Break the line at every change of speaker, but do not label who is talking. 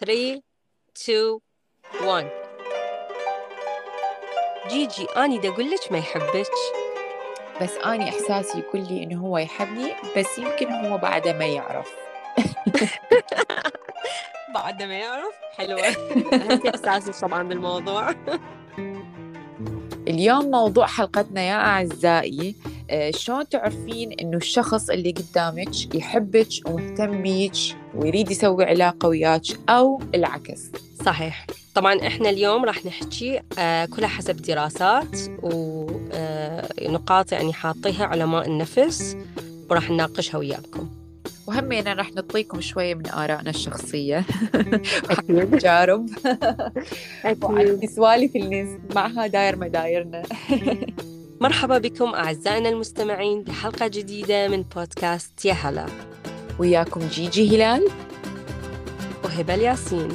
3 2 1 جيجي أني دا أقول لك ما يحبك.
بس أنا إحساسي يقول لي إنه هو يحبني بس يمكن هو بعده ما يعرف.
بعد ما يعرف؟ حلوة. إحساسك طبعا بالموضوع.
اليوم موضوع حلقتنا يا أعزائي آه، شلون تعرفين إنه الشخص اللي قدامك يحبك ومهتم بيك؟ ويريد يسوي علاقة وياك أو العكس.
صحيح. طبعا إحنا اليوم راح نحكي آه، كلها حسب دراسات ونقاط يعني حاطيها علماء النفس وراح نناقشها وياكم.
وهمينا راح نعطيكم شوية من آرائنا الشخصية. وعن تجارب وعن سوالف اللي معها داير مدايرنا
مرحبا بكم أعزائنا المستمعين بحلقة جديدة من بودكاست يا هلا.
وياكم جيجي هلال
وهبة الياسين.